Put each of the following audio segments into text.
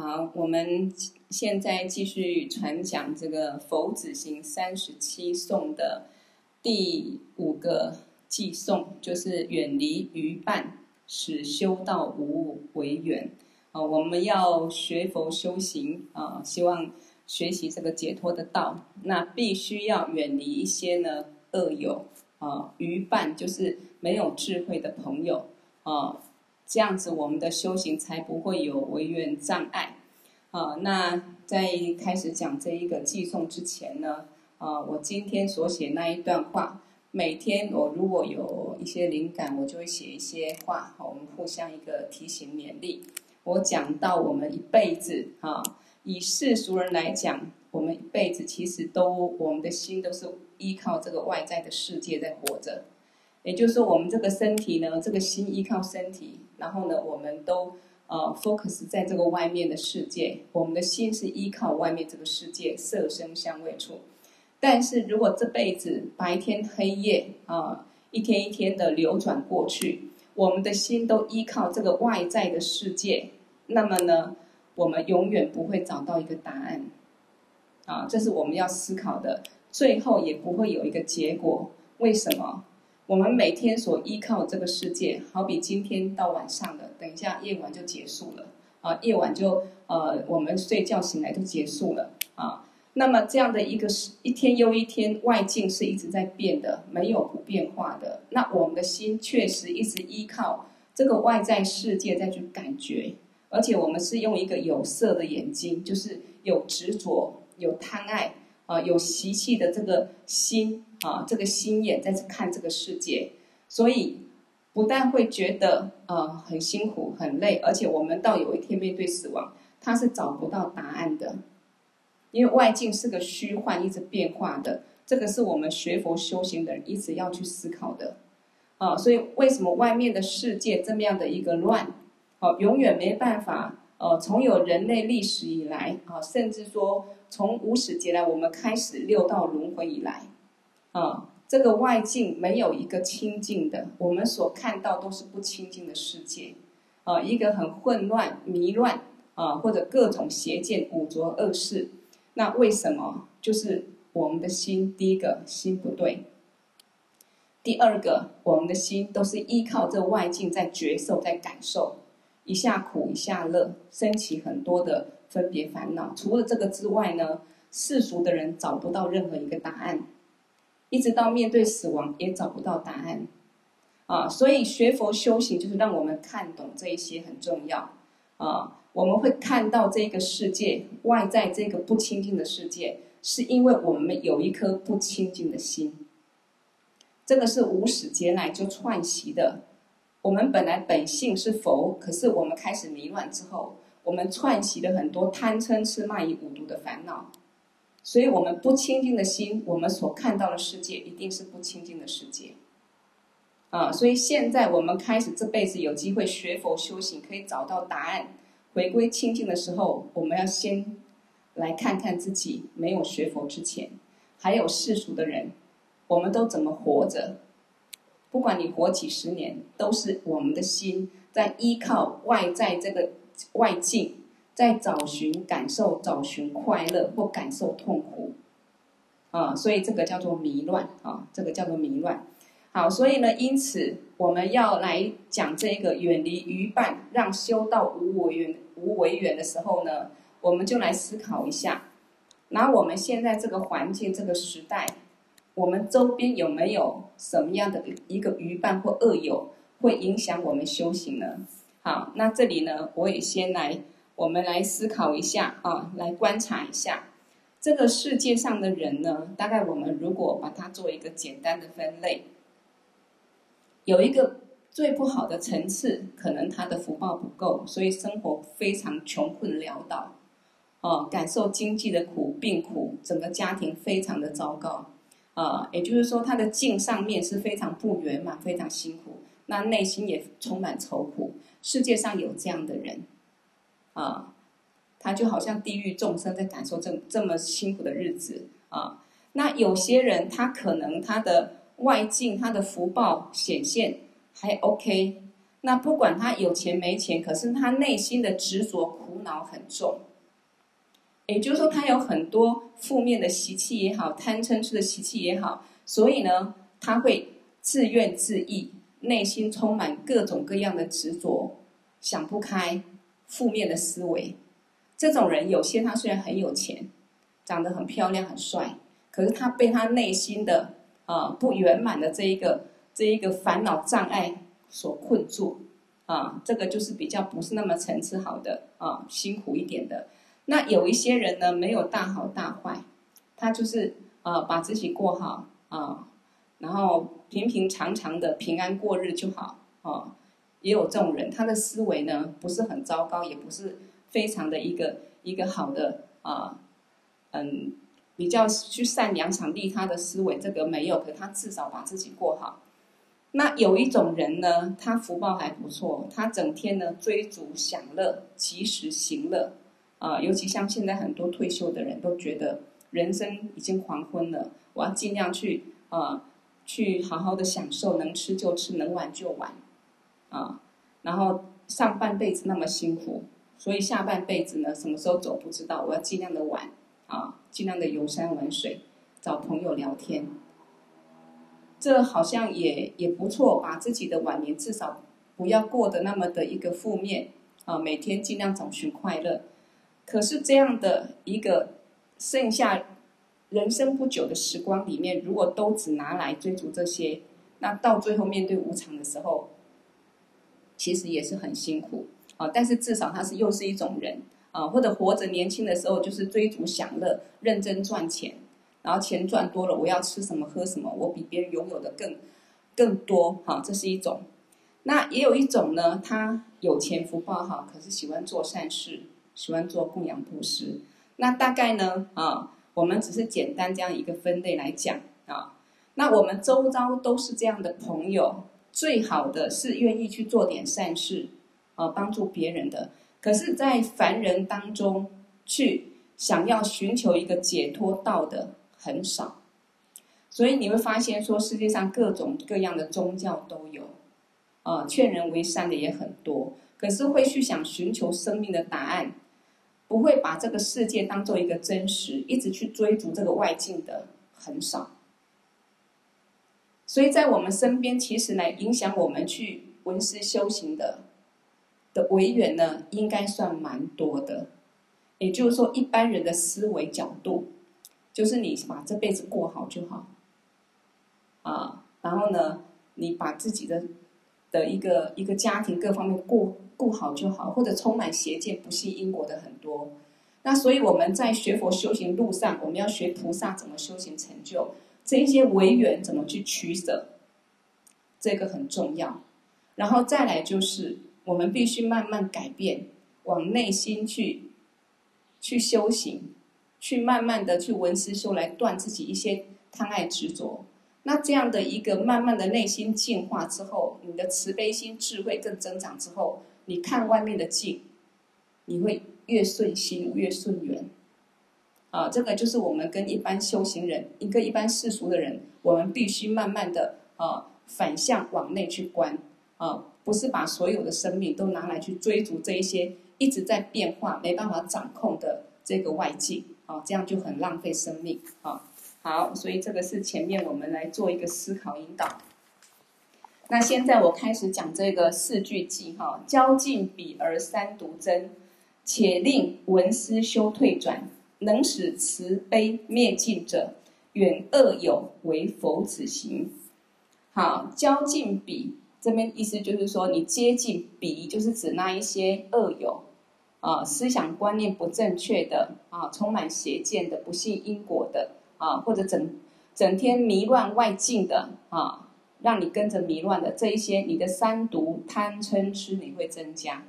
好，我们现在继续传讲这个《佛子行三十七颂》的第五个偈颂，就是远离愚伴，使修道无为缘。啊，我们要学佛修行啊，希望学习这个解脱的道，那必须要远离一些呢恶友啊，愚伴就是没有智慧的朋友啊。这样子，我们的修行才不会有违缘障碍。啊，那在开始讲这一个偈颂之前呢，啊，我今天所写那一段话，每天我如果有一些灵感，我就会写一些话，我们互相一个提醒勉励。我讲到我们一辈子，哈，以世俗人来讲，我们一辈子其实都，我们的心都是依靠这个外在的世界在活着。也就是说，我们这个身体呢，这个心依靠身体，然后呢，我们都呃 focus 在这个外面的世界，我们的心是依靠外面这个世界色声香味触。但是如果这辈子白天黑夜啊、一天一天的流转过去，我们的心都依靠这个外在的世界，那么呢，我们永远不会找到一个答案。啊，这是我们要思考的，最后也不会有一个结果。为什么？我们每天所依靠这个世界，好比今天到晚上的，等一下夜晚就结束了啊，夜晚就呃，我们睡觉醒来就结束了啊。那么这样的一个一天又一天，外境是一直在变的，没有不变化的。那我们的心确实一直依靠这个外在世界再去感觉，而且我们是用一个有色的眼睛，就是有执着、有贪爱啊、有习气的这个心。啊，这个心眼在看这个世界，所以不但会觉得呃很辛苦很累，而且我们到有一天面对死亡，他是找不到答案的，因为外境是个虚幻，一直变化的。这个是我们学佛修行的人一直要去思考的。啊，所以为什么外面的世界这么样的一个乱？哦，永远没办法。呃，从有人类历史以来啊，甚至说从无始劫来，我们开始六道轮回以来。啊，这个外境没有一个清净的，我们所看到都是不清净的世界，啊，一个很混乱、迷乱啊，或者各种邪见、五浊恶世。那为什么？就是我们的心，第一个心不对，第二个我们的心都是依靠这外境在觉受、在感受，一下苦一下乐，升起很多的分别烦恼。除了这个之外呢，世俗的人找不到任何一个答案。一直到面对死亡也找不到答案，啊，所以学佛修行就是让我们看懂这一些很重要，啊，我们会看到这个世界外在这个不清净的世界，是因为我们有一颗不清净的心，这个是无始劫来就串习的。我们本来本性是佛，可是我们开始迷乱之后，我们串习了很多贪嗔痴慢疑五毒的烦恼。所以，我们不清净的心，我们所看到的世界一定是不清净的世界。啊，所以现在我们开始这辈子有机会学佛修行，可以找到答案，回归清净的时候，我们要先来看看自己没有学佛之前，还有世俗的人，我们都怎么活着？不管你活几十年，都是我们的心在依靠外在这个外境。在找寻感受，找寻快乐或感受痛苦，啊，所以这个叫做迷乱啊，这个叫做迷乱。好，所以呢，因此我们要来讲这个远离愚伴，让修道无为缘无为缘的时候呢，我们就来思考一下，拿我们现在这个环境这个时代，我们周边有没有什么样的一个愚伴或恶友会影响我们修行呢？好，那这里呢，我也先来。我们来思考一下啊，来观察一下这个世界上的人呢。大概我们如果把它做一个简单的分类，有一个最不好的层次，可能他的福报不够，所以生活非常穷困潦倒，啊，感受经济的苦、病苦，整个家庭非常的糟糕，啊，也就是说他的境上面是非常不圆满、非常辛苦，那内心也充满愁苦。世界上有这样的人。啊，他就好像地狱众生在感受这这么辛苦的日子啊。那有些人他可能他的外境他的福报显现还 OK，那不管他有钱没钱，可是他内心的执着苦恼很重。也就是说，他有很多负面的习气也好，贪嗔痴的习气也好，所以呢，他会自怨自艾，内心充满各种各样的执着，想不开，负面的思维。这种人有些他虽然很有钱，长得很漂亮很帅，可是他被他内心的啊、不圆满的这一个这一个烦恼障碍所困住啊，这个就是比较不是那么层次好的啊，辛苦一点的。那有一些人呢，没有大好大坏，他就是呃把自己过好啊，然后平平常常的平安过日就好啊。也有这种人，他的思维呢不是很糟糕，也不是。非常的一个一个好的啊，嗯，比较去善良、想利他的思维，这个没有，可他至少把自己过好。那有一种人呢，他福报还不错，他整天呢追逐享乐，及时行乐啊。尤其像现在很多退休的人都觉得人生已经黄昏了，我要尽量去啊，去好好的享受，能吃就吃，能玩就玩啊。然后上半辈子那么辛苦。所以下半辈子呢，什么时候走不知道。我要尽量的玩，啊，尽量的游山玩水，找朋友聊天。这好像也也不错，把自己的晚年至少不要过得那么的一个负面，啊，每天尽量找寻快乐。可是这样的一个剩下人生不久的时光里面，如果都只拿来追逐这些，那到最后面对无常的时候，其实也是很辛苦。啊，但是至少他是又是一种人啊，或者活着年轻的时候就是追逐享乐，认真赚钱，然后钱赚多了，我要吃什么喝什么，我比别人拥有的更更多，哈，这是一种。那也有一种呢，他有钱福报好，可是喜欢做善事，喜欢做供养布施。那大概呢，啊，我们只是简单这样一个分类来讲啊。那我们周遭都是这样的朋友，最好的是愿意去做点善事。啊，帮助别人的，可是，在凡人当中去想要寻求一个解脱道的很少，所以你会发现说，世界上各种各样的宗教都有，啊，劝人为善的也很多，可是会去想寻求生命的答案，不会把这个世界当做一个真实，一直去追逐这个外境的很少，所以在我们身边，其实来影响我们去闻思修行的。的违缘呢，应该算蛮多的。也就是说，一般人的思维角度，就是你把这辈子过好就好，啊，然后呢，你把自己的的一个一个家庭各方面过顾好就好，或者充满邪见、不信因果的很多。那所以我们在学佛修行路上，我们要学菩萨怎么修行成就，这一些违缘怎么去取舍，这个很重要。然后再来就是。我们必须慢慢改变，往内心去，去修行，去慢慢的去闻思修来断自己一些贪爱执着。那这样的一个慢慢的内心净化之后，你的慈悲心、智慧更增长之后，你看外面的境，你会越顺心越顺缘。啊，这个就是我们跟一般修行人，一个一般世俗的人，我们必须慢慢的啊反向往内去观啊。不是把所有的生命都拿来去追逐这一些一直在变化、没办法掌控的这个外境啊，这样就很浪费生命啊。好，所以这个是前面我们来做一个思考引导。那现在我开始讲这个四句偈哈：教尽彼而三毒增，且令闻思修退转，能使慈悲灭尽者，远恶友为佛子行。好，教尽彼。这边意思就是说，你接近彼，就是指那一些恶友，啊，思想观念不正确的，啊，充满邪见的，不信因果的，啊，或者整整天迷乱外境的，啊，让你跟着迷乱的这一些，你的三毒贪嗔痴你会增加，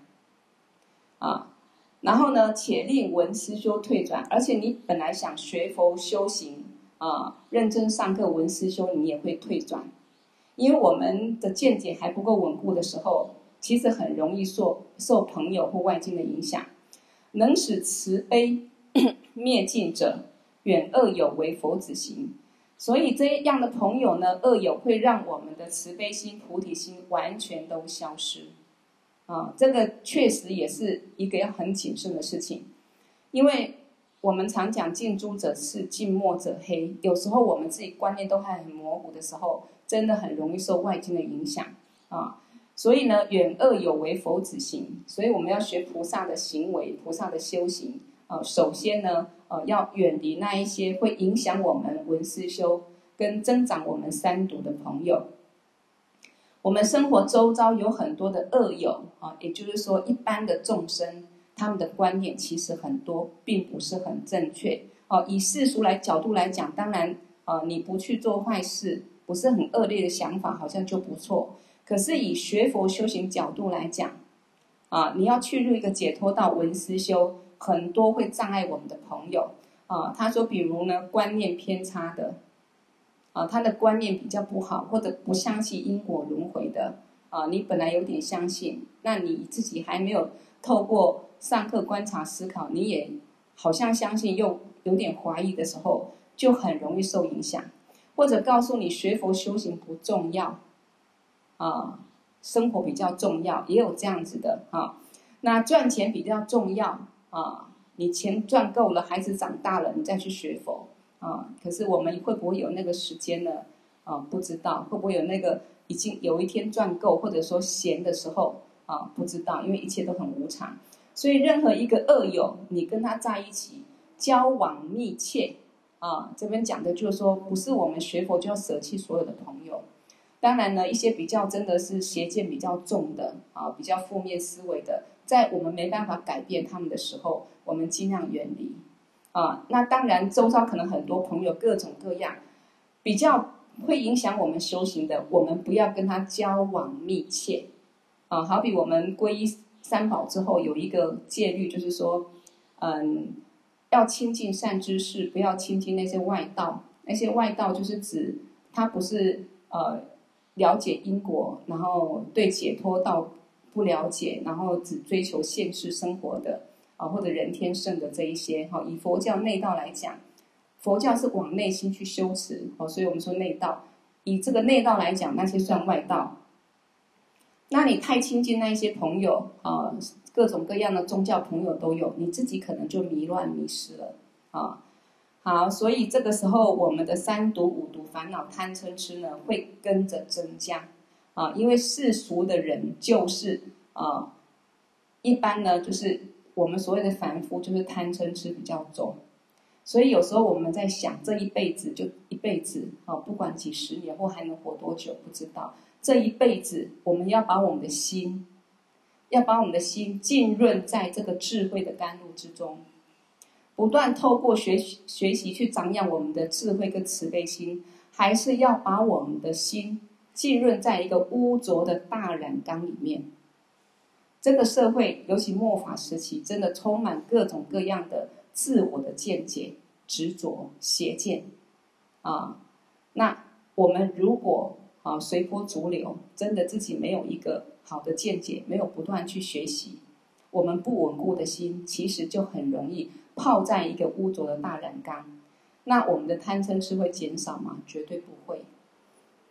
啊，然后呢，且令闻思修退转，而且你本来想学佛修行，啊，认真上课闻思修，你也会退转。因为我们的见解还不够稳固的时候，其实很容易受受朋友或外境的影响。能使慈悲 灭尽者，远恶友为佛子行。所以这样的朋友呢，恶友会让我们的慈悲心、菩提心完全都消失。啊，这个确实也是一个要很谨慎的事情，因为我们常讲近朱者赤，近墨者黑，有时候我们自己观念都还很模糊的时候，真的很容易受外境的影响啊。所以呢，远恶有为佛子行，所以我们要学菩萨的行为，菩萨的修行啊。首先呢，呃，要远离那一些会影响我们文思修跟增长我们三毒的朋友。我们生活周遭有很多的恶友啊，也就是说，一般的众生，他们的观念其实很多并不是很正确。哦，以世俗来角度来讲，当然，呃，你不去做坏事，不是很恶劣的想法，好像就不错。可是以学佛修行角度来讲，啊，你要去入一个解脱道文思修，很多会障碍我们的朋友。啊，他说，比如呢，观念偏差的。啊，他的观念比较不好，或者不相信因果轮回的啊，你本来有点相信，那你自己还没有透过上课观察思考，你也好像相信又有点怀疑的时候，就很容易受影响。或者告诉你学佛修行不重要，啊，生活比较重要，也有这样子的啊。那赚钱比较重要啊，你钱赚够了，孩子长大了，你再去学佛。啊，可是我们会不会有那个时间呢？啊，不知道会不会有那个已经有一天赚够，或者说闲的时候啊，不知道，因为一切都很无常。所以任何一个恶友，你跟他在一起交往密切啊，这边讲的就是说，不是我们学佛就要舍弃所有的朋友。当然呢，一些比较真的是邪见比较重的啊，比较负面思维的，在我们没办法改变他们的时候，我们尽量远离。啊，那当然，周遭可能很多朋友各种各样，比较会影响我们修行的，我们不要跟他交往密切。啊，好比我们皈依三宝之后，有一个戒律，就是说，嗯，要亲近善知识，不要亲近那些外道。那些外道就是指他不是呃了解因果，然后对解脱道不了解，然后只追求现世生活的。啊，或者人天圣的这一些，哈，以佛教内道来讲，佛教是往内心去修持，哦，所以我们说内道。以这个内道来讲，那些算外道。那你太亲近那一些朋友，啊，各种各样的宗教朋友都有，你自己可能就迷乱迷失了，啊，好，所以这个时候我们的三毒五毒烦恼贪嗔痴呢，会跟着增加，啊，因为世俗的人就是啊，一般呢就是。我们所谓的凡夫就是贪嗔痴比较重，所以有时候我们在想，这一辈子就一辈子啊，不管几十年或还能活多久，不知道。这一辈子，我们要把我们的心，要把我们的心浸润在这个智慧的甘露之中，不断透过学习学习去长养我们的智慧跟慈悲心，还是要把我们的心浸润在一个污浊的大染缸里面。这个社会，尤其末法时期，真的充满各种各样的自我的见解、执着、邪见，啊，那我们如果啊随波逐流，真的自己没有一个好的见解，没有不断去学习，我们不稳固的心，其实就很容易泡在一个污浊的大染缸。那我们的贪嗔痴会减少吗？绝对不会。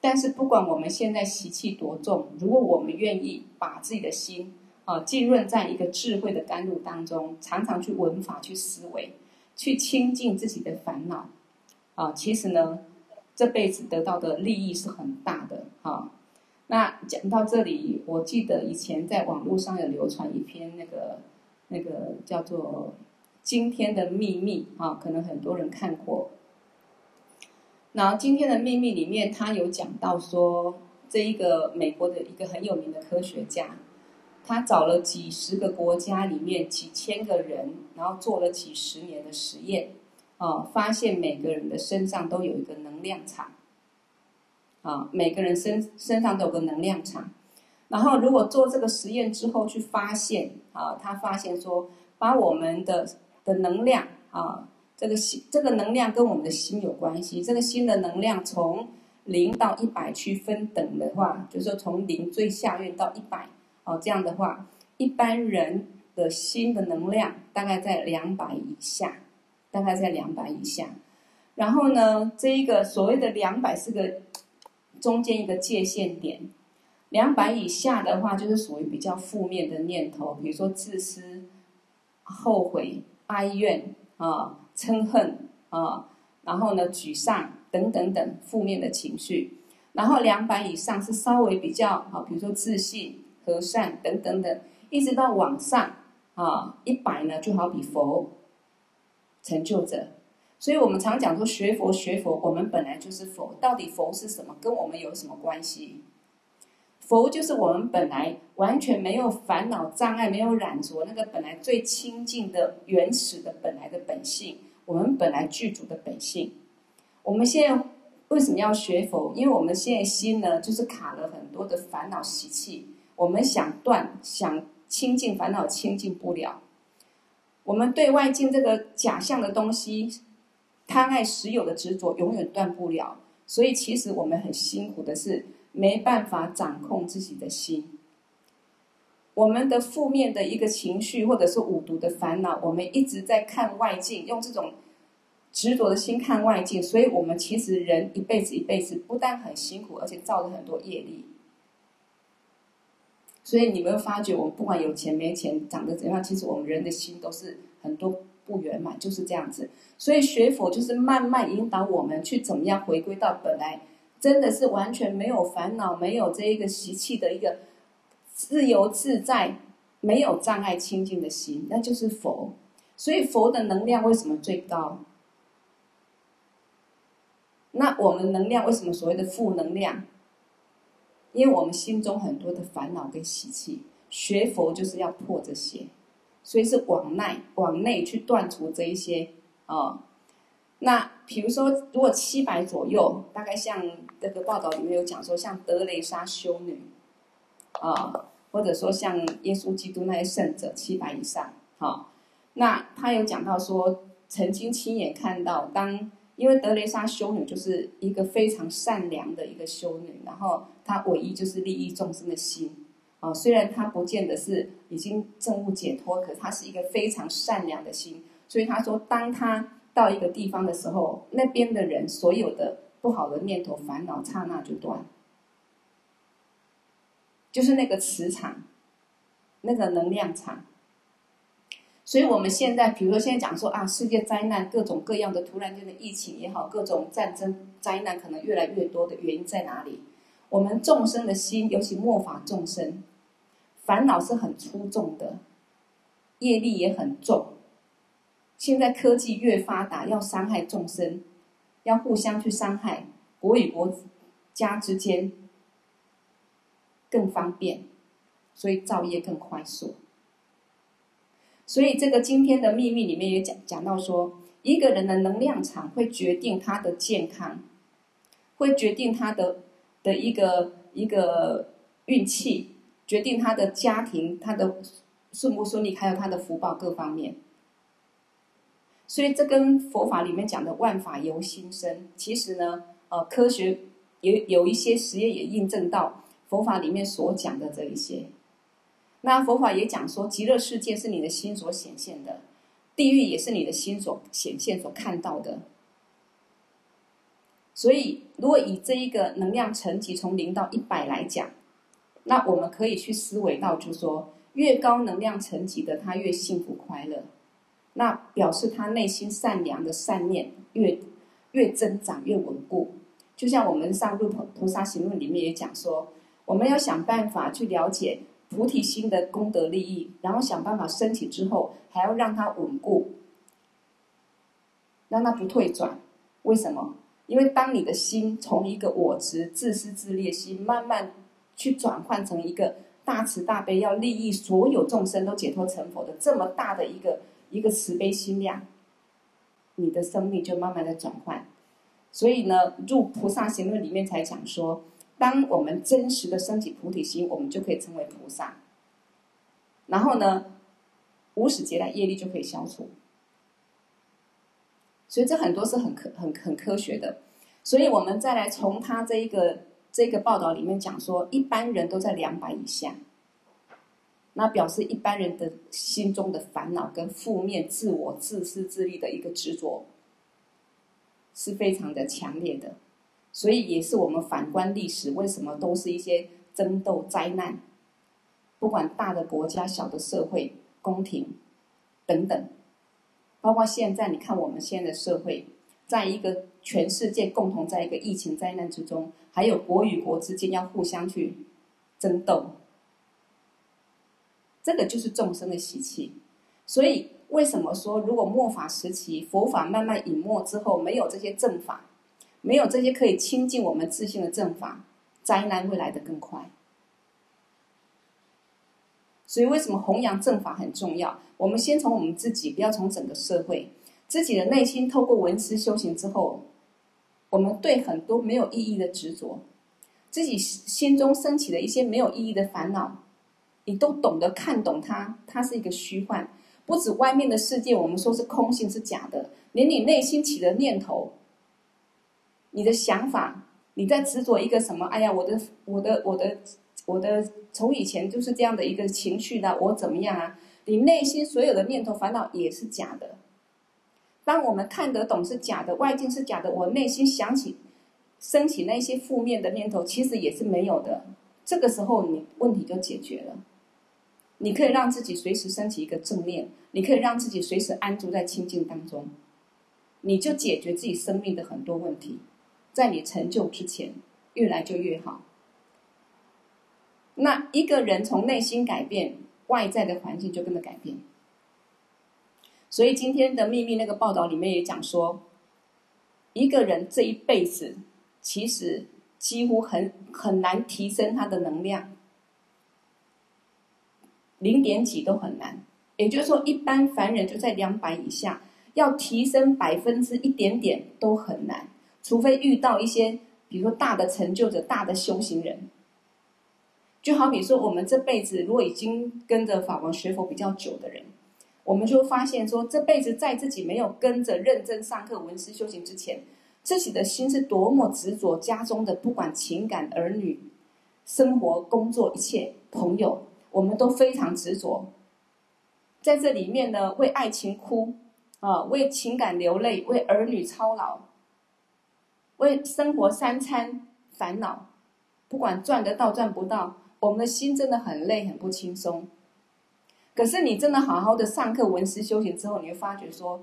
但是不管我们现在习气多重，如果我们愿意把自己的心，啊，浸润在一个智慧的甘露当中，常常去闻法、去思维、去清净自己的烦恼。啊，其实呢，这辈子得到的利益是很大的。啊，那讲到这里，我记得以前在网络上有流传一篇那个那个叫做《今天的秘密》啊，可能很多人看过。然后《今天的秘密》里面，他有讲到说，这一个美国的一个很有名的科学家。他找了几十个国家里面几千个人，然后做了几十年的实验，啊，发现每个人的身上都有一个能量场，啊，每个人身身上都有个能量场。然后如果做这个实验之后去发现，啊，他发现说，把我们的的能量，啊，这个心这个能量跟我们的心有关系。这个心的能量从零到一百去分等的话，就是说从零最下面到一百。哦，这样的话，一般人的心的能量大概在两百以下，大概在两百以下。然后呢，这一个所谓的两百是个中间一个界限点。两百以下的话，就是属于比较负面的念头，比如说自私、后悔、哀怨啊、嗔恨啊，然后呢，沮丧等等等负面的情绪。然后两百以上是稍微比较啊，比如说自信、和善等等等，一直到往上啊，一百呢就好比佛成就者。所以我们常讲说学佛学佛，我们本来就是佛。到底佛是什么？跟我们有什么关系？佛就是我们本来完全没有烦恼障碍、没有染着那个本来最清净的原始的本来的本性，我们本来具足的本性。我们现在为什么要学佛？因为我们现在心呢，就是卡了很多的烦恼习气，我们想断、想清净烦恼，清净不了。我们对外境这个假象的东西，贪爱实有的执着，永远断不了。所以，其实我们很辛苦的是。没办法掌控自己的心，我们的负面的一个情绪，或者是五毒的烦恼，我们一直在看外境，用这种执着的心看外境，所以我们其实人一辈子一辈子，不但很辛苦，而且造了很多业力。所以你们会发觉，我们不管有钱没钱，长得怎样，其实我们人的心都是很多不圆满，就是这样子。所以学佛就是慢慢引导我们去怎么样回归到本来。真的是完全没有烦恼、没有这一个习气的一个自由自在、没有障碍、清净的心，那就是佛。所以佛的能量为什么最高？那我们能量为什么所谓的负能量？因为我们心中很多的烦恼跟习气，学佛就是要破这些，所以是往内往内去断除这一些啊。哦那比如说，如果七百左右，大概像这个报道里面有讲说，像德雷莎修女，啊，或者说像耶稣基督那些圣者七百以上，好，那他有讲到说，曾经亲眼看到，当因为德雷莎修女就是一个非常善良的一个修女，然后她唯一就是利益众生的心，啊，虽然她不见得是已经证悟解脱，可她是一个非常善良的心，所以她说，当她到一个地方的时候，那边的人所有的不好的念头、烦恼，刹那就断，就是那个磁场，那个能量场。所以我们现在，比如说现在讲说啊，世界灾难，各种各样的突然间的疫情也好，各种战争灾难可能越来越多的原因在哪里？我们众生的心，尤其末法众生，烦恼是很粗重的，业力也很重。现在科技越发达，要伤害众生，要互相去伤害，国与国家之间更方便，所以造业更快速。所以这个今天的秘密里面也讲讲到说，一个人的能量场会决定他的健康，会决定他的的一个一个运气，决定他的家庭，他的顺不顺利，还有他的福报各方面。所以这跟佛法里面讲的万法由心生，其实呢，呃，科学有有一些实验也印证到佛法里面所讲的这一些。那佛法也讲说，极乐世界是你的心所显现的，地狱也是你的心所显现所看到的。所以，如果以这一个能量层级从零到一百来讲，那我们可以去思维到，就是说，越高能量层级的，他越幸福快乐。那表示他内心善良的善念越越增长越稳固，就像我们上《入菩萨行论》里面也讲说，我们要想办法去了解菩提心的功德利益，然后想办法升起之后，还要让它稳固，让它不退转。为什么？因为当你的心从一个我执、自私自利心，慢慢去转换成一个大慈大悲，要利益所有众生都解脱成佛的这么大的一个。一个慈悲心量，你的生命就慢慢的转换。所以呢，入菩萨行论里面才讲说，当我们真实的升起菩提心，我们就可以成为菩萨。然后呢，无始劫来业力就可以消除。所以这很多是很科很很科学的。所以我们再来从他这一个这个报道里面讲说，一般人都在两百以下。那表示一般人的心中的烦恼跟负面、自我、自私自利的一个执着是非常的强烈的，所以也是我们反观历史，为什么都是一些争斗、灾难，不管大的国家、小的社会、宫廷等等，包括现在你看我们现在的社会，在一个全世界共同在一个疫情灾难之中，还有国与国之间要互相去争斗，这个就是众生的习气。所以为什么说，如果末法时期佛法慢慢隐没之后，没有这些正法，没有这些可以亲近我们自信的正法，灾难会来得更快。所以为什么弘扬正法很重要？我们先从我们自己，不要从整个社会。自己的内心透过文思修行之后，我们对很多没有意义的执着，自己心中升起的一些没有意义的烦恼，你都懂得看懂它，它是一个虚幻。不止外面的世界，我们说是空性是假的，连你内心起的念头，你的想法，你在执着一个什么？哎呀，我的我的我的我的，从以前就是这样的一个情绪的，我怎么样啊？你内心所有的念头烦恼也是假的。当我们看得懂是假的，外境是假的，我内心想起、升起那些负面的念头，其实也是没有的。这个时候，你问题就解决了。你可以让自己随时升起一个正念，你可以让自己随时安住在清净当中，你就解决自己生命的很多问题。在你成就之前，越来就越好。那一个人从内心改变，外在的环境就跟着改变。所以今天的秘密那个报道里面也讲说，一个人这一辈子其实几乎很很难提升他的能量，零点几都很难。也就是说，一般凡人就在两百以下，要提升百分之一点点都很难，除非遇到一些比如说大的成就者、大的修行人。就好比说，我们这辈子如果已经跟着法王学佛比较久的人。我们就发现说，这辈子在自己没有跟着认真上课、闻思修行之前，自己的心是多么执着家中的，不管情感、儿女、生活、工作一切朋友，我们都非常执着。在这里面呢，为爱情哭啊，为情感流泪，为儿女操劳，为生活三餐烦恼，不管赚得到赚不到，我们的心真的很累，很不轻松。可是你真的好好的上课、闻思修行之后，你会发觉说，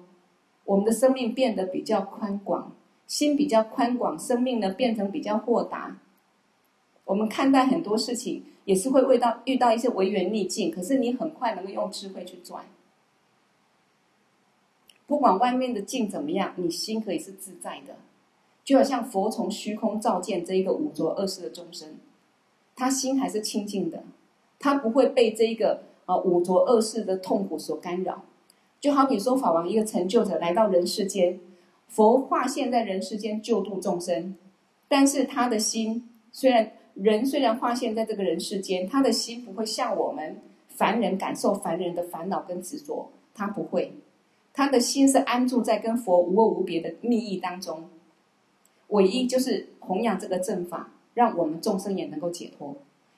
我们的生命变得比较宽广，心比较宽广，生命呢变成比较豁达。我们看待很多事情也是会遇到遇到一些违缘逆境，可是你很快能够用智慧去转。不管外面的境怎么样，你心可以是自在的，就好像佛从虚空照见这一个五浊恶世的众生，他心还是清净的，他不会被这一个。啊，五浊恶世的痛苦所干扰，就好比说法王一个成就者来到人世间，佛化现在人世间救度众生，但是他的心虽然人虽然化现在这个人世间，他的心不会像我们凡人感受凡人的烦恼跟执着，他不会，他的心是安住在跟佛无二无别的密意当中，唯一就是弘扬这个正法，让我们众生也能够解脱。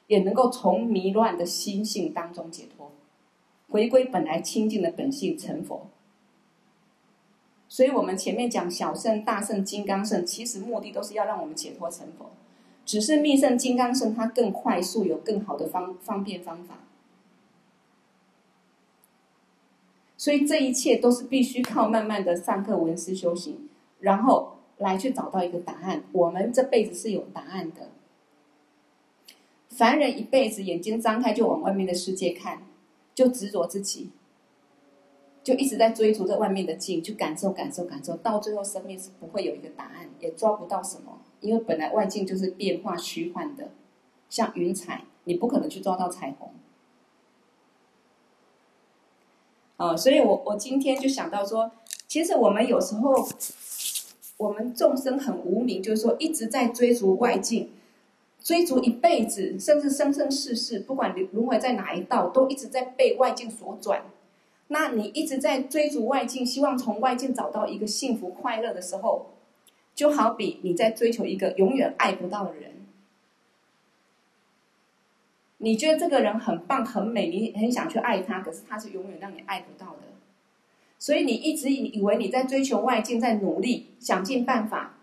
也能够从迷乱的心性当中解脱，回归本来清净的本性成佛。所以，我们前面讲小圣、大圣、金刚圣，其实目的都是要让我们解脱成佛。只是密圣、金刚乘它更快速，有更好的方方便方法。所以，这一切都是必须靠慢慢的上课、闻思、修行，然后来去找到一个答案。我们这辈子是有答案的。凡人一辈子眼睛张开就往外面的世界看，就执着自己，就一直在追逐这外面的境，去感受、感受、感受，到最后生命是不会有一个答案，也抓不到什么，因为本来外境就是变化虚幻的，像云彩，你不可能去抓到彩虹。啊，所以我我今天就想到说，其实我们有时候，我们众生很无明，就是说一直在追逐外境。追逐一辈子，甚至生生世世，不管轮回在哪一道，都一直在被外境所转。那你一直在追逐外境，希望从外境找到一个幸福快乐的时候，就好比你在追求一个永远爱不到的人。你觉得这个人很棒很美，你很想去爱他，可是他是永远让你爱不到的。所以你一直以以为你在追求外境，在努力想尽办法，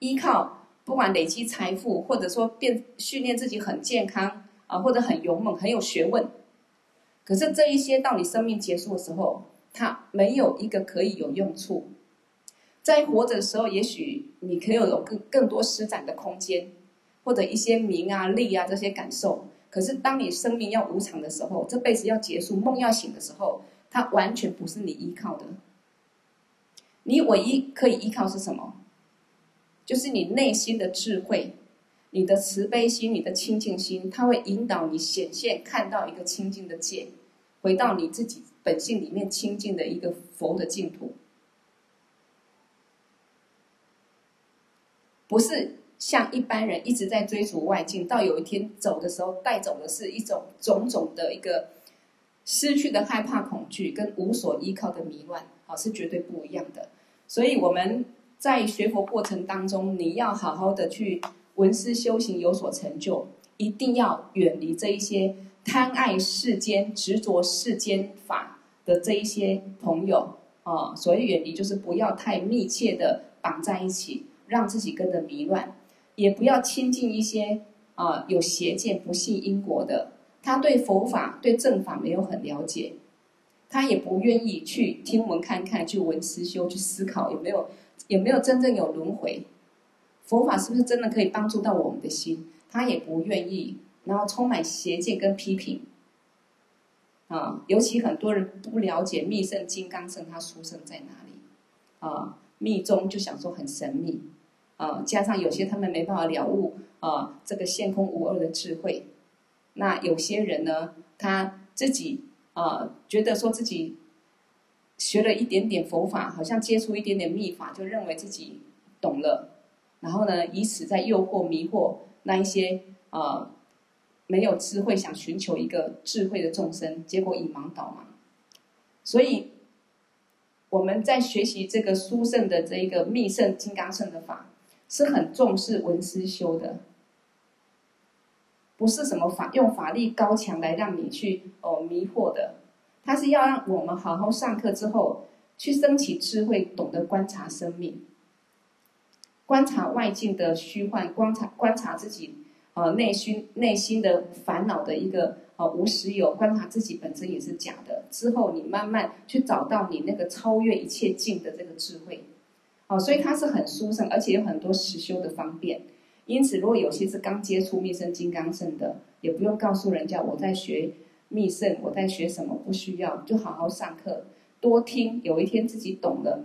依靠。不管累积财富，或者说变训练自己很健康啊，或者很勇猛、很有学问。可是这一些到你生命结束的时候，它没有一个可以有用处。在活着的时候，也许你可以有更更多施展的空间，或者一些名啊、利啊这些感受。可是当你生命要无常的时候，这辈子要结束、梦要醒的时候，它完全不是你依靠的。你唯一可以依靠是什么？就是你内心的智慧、你的慈悲心、你的清净心，它会引导你显现看到一个清净的界，回到你自己本性里面清净的一个佛的净土。不是像一般人一直在追逐外境，到有一天走的时候带走的是一种种种的一个失去的害怕、恐惧跟无所依靠的迷乱，啊，是绝对不一样的。所以我们在学佛过程当中，你要好好的去闻思修行，有所成就，一定要远离这一些贪爱世间、执着世间法的这一些朋友啊。所谓远离，就是不要太密切的绑在一起。让自己跟着迷乱，也不要亲近一些啊、有邪见、不信因果的。他对佛法、对正法没有很了解，他也不愿意去听闻看看，去闻思修，去思考有没有有没有真正有轮回，佛法是不是真的可以帮助到我们的心？他也不愿意，然后充满邪见跟批评。啊，尤其很多人不了解密圣金刚圣，他殊胜在哪里？啊，密宗就想说很神秘。啊，加上有些他们没办法了悟啊，这个现空无二的智慧。那有些人呢，他自己啊，觉得说自己学了一点点佛法，好像接触一点点密法，就认为自己懂了，然后呢，以此在诱惑迷惑那一些啊没有智慧、想寻求一个智慧的众生，结果以盲导盲。所以我们在学习这个殊胜的这一个密圣金刚圣的法。是很重视闻思修的，不是什么法用法力高强来让你去哦迷惑的，它是要让我们好好上课之后去升起智慧，懂得观察生命，观察外境的虚幻，观察观察自己呃内心内心的烦恼的一个呃无实有，观察自己本身也是假的，之后你慢慢去找到你那个超越一切境的这个智慧。哦，所以它是很殊胜，而且有很多实修的方便。因此，如果有些是刚接触密圣金刚圣的，也不用告诉人家我在学密圣，我在学什么，不需要，就好好上课，多听。有一天自己懂了，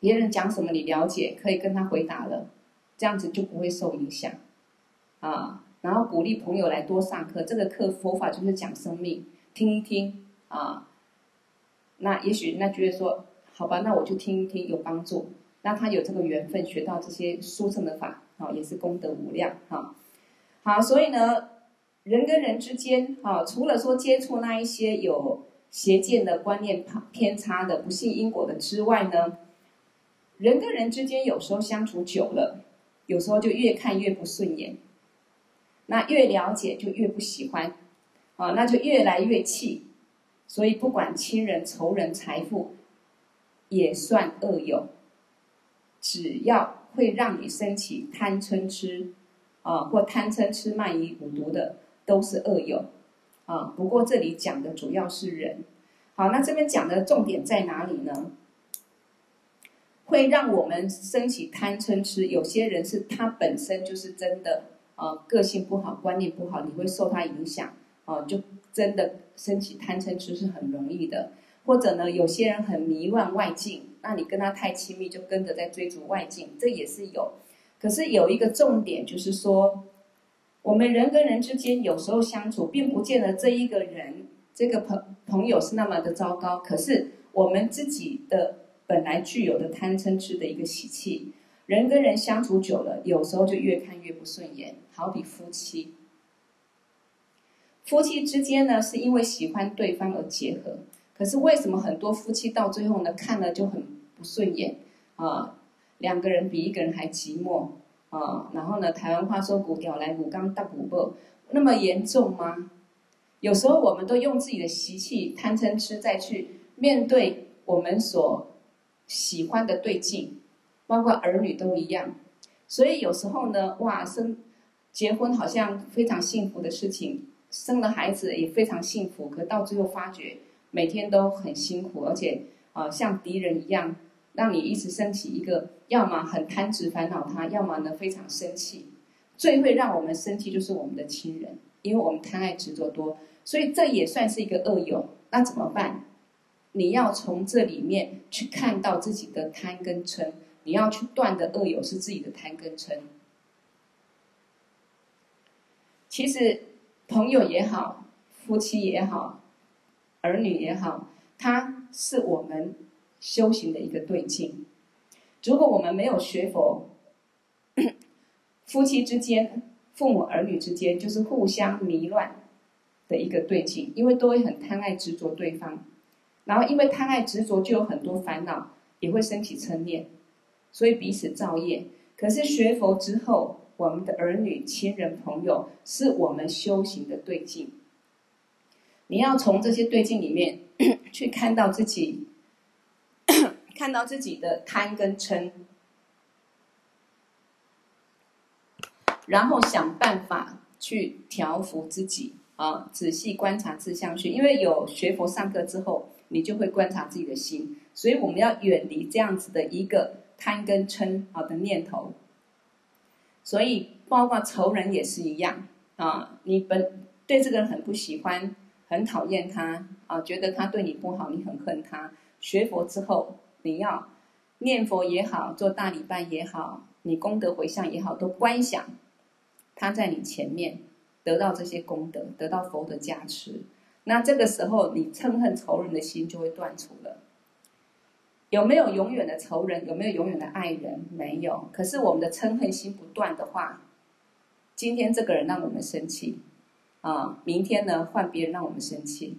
别人讲什么你了解，可以跟他回答了，这样子就不会受影响。啊，然后鼓励朋友来多上课，这个课佛法就是讲生命，听一听啊。那也许那觉得说。好吧，那我就听一听，有帮助。那他有这个缘分学到这些殊胜的法，啊，也是功德无量，哈。好，所以呢，人跟人之间，啊，除了说接触那一些有邪见的观念偏差的、不信因果的之外呢，人跟人之间有时候相处久了，有时候就越看越不顺眼，那越了解就越不喜欢，啊，那就越来越气。所以不管亲人、仇人、财富。也算恶友，只要会让你升起贪嗔痴，啊，或贪嗔痴慢疑五毒的，都是恶友，啊。不过这里讲的主要是人。好，那这边讲的重点在哪里呢？会让我们升起贪嗔痴，有些人是他本身就是真的，啊，个性不好，观念不好，你会受他影响，啊，就真的升起贪嗔痴是很容易的。或者呢，有些人很迷乱外境，那你跟他太亲密，就跟着在追逐外境，这也是有。可是有一个重点，就是说，我们人跟人之间有时候相处，并不见得这一个人这个朋朋友是那么的糟糕。可是我们自己的本来具有的贪嗔痴的一个习气，人跟人相处久了，有时候就越看越不顺眼。好比夫妻，夫妻之间呢，是因为喜欢对方而结合。可是为什么很多夫妻到最后呢，看了就很不顺眼啊？两个人比一个人还寂寞啊！然后呢，台湾话说“骨掉来骨刚大骨不”，那么严重吗？有时候我们都用自己的习气贪嗔痴再去面对我们所喜欢的对境，包括儿女都一样。所以有时候呢，哇，生结婚好像非常幸福的事情，生了孩子也非常幸福，可到最后发觉每天都很辛苦，而且啊、呃，像敌人一样，让你一直升起一个，要么很贪执烦恼他，要么呢非常生气。最会让我们生气就是我们的亲人，因为我们贪爱执着多，所以这也算是一个恶友。那怎么办？你要从这里面去看到自己的贪跟嗔，你要去断的恶友是自己的贪跟嗔。其实朋友也好，夫妻也好，儿女也好，它是我们修行的一个对境。如果我们没有学佛，夫妻之间、父母儿女之间，就是互相迷乱的一个对境，因为都会很贪爱执着对方，然后因为贪爱执着，就有很多烦恼，也会升起嗔念，所以彼此造业。可是学佛之后，我们的儿女、亲人、朋友，是我们修行的对境。你要从这些对境里面 去看到自己，看到自己的贪跟嗔。然后想办法去调伏自己啊，仔细观察自相去。因为有学佛上课之后，你就会观察自己的心，所以我们要远离这样子的一个贪跟嗔好的念头。所以包括仇人也是一样啊，你本对这个人很不喜欢，很讨厌他啊，觉得他对你不好，你很恨他。学佛之后，你要念佛也好，做大礼拜也好，你功德回向也好，都观想。他在你前面得到这些功德，得到佛的加持，那这个时候你嗔恨仇人的心就会断除了。有没有永远的仇人？有没有永远的爱人？没有。可是我们的嗔恨心不断的话，今天这个人让我们生气，啊，明天呢换别人让我们生气。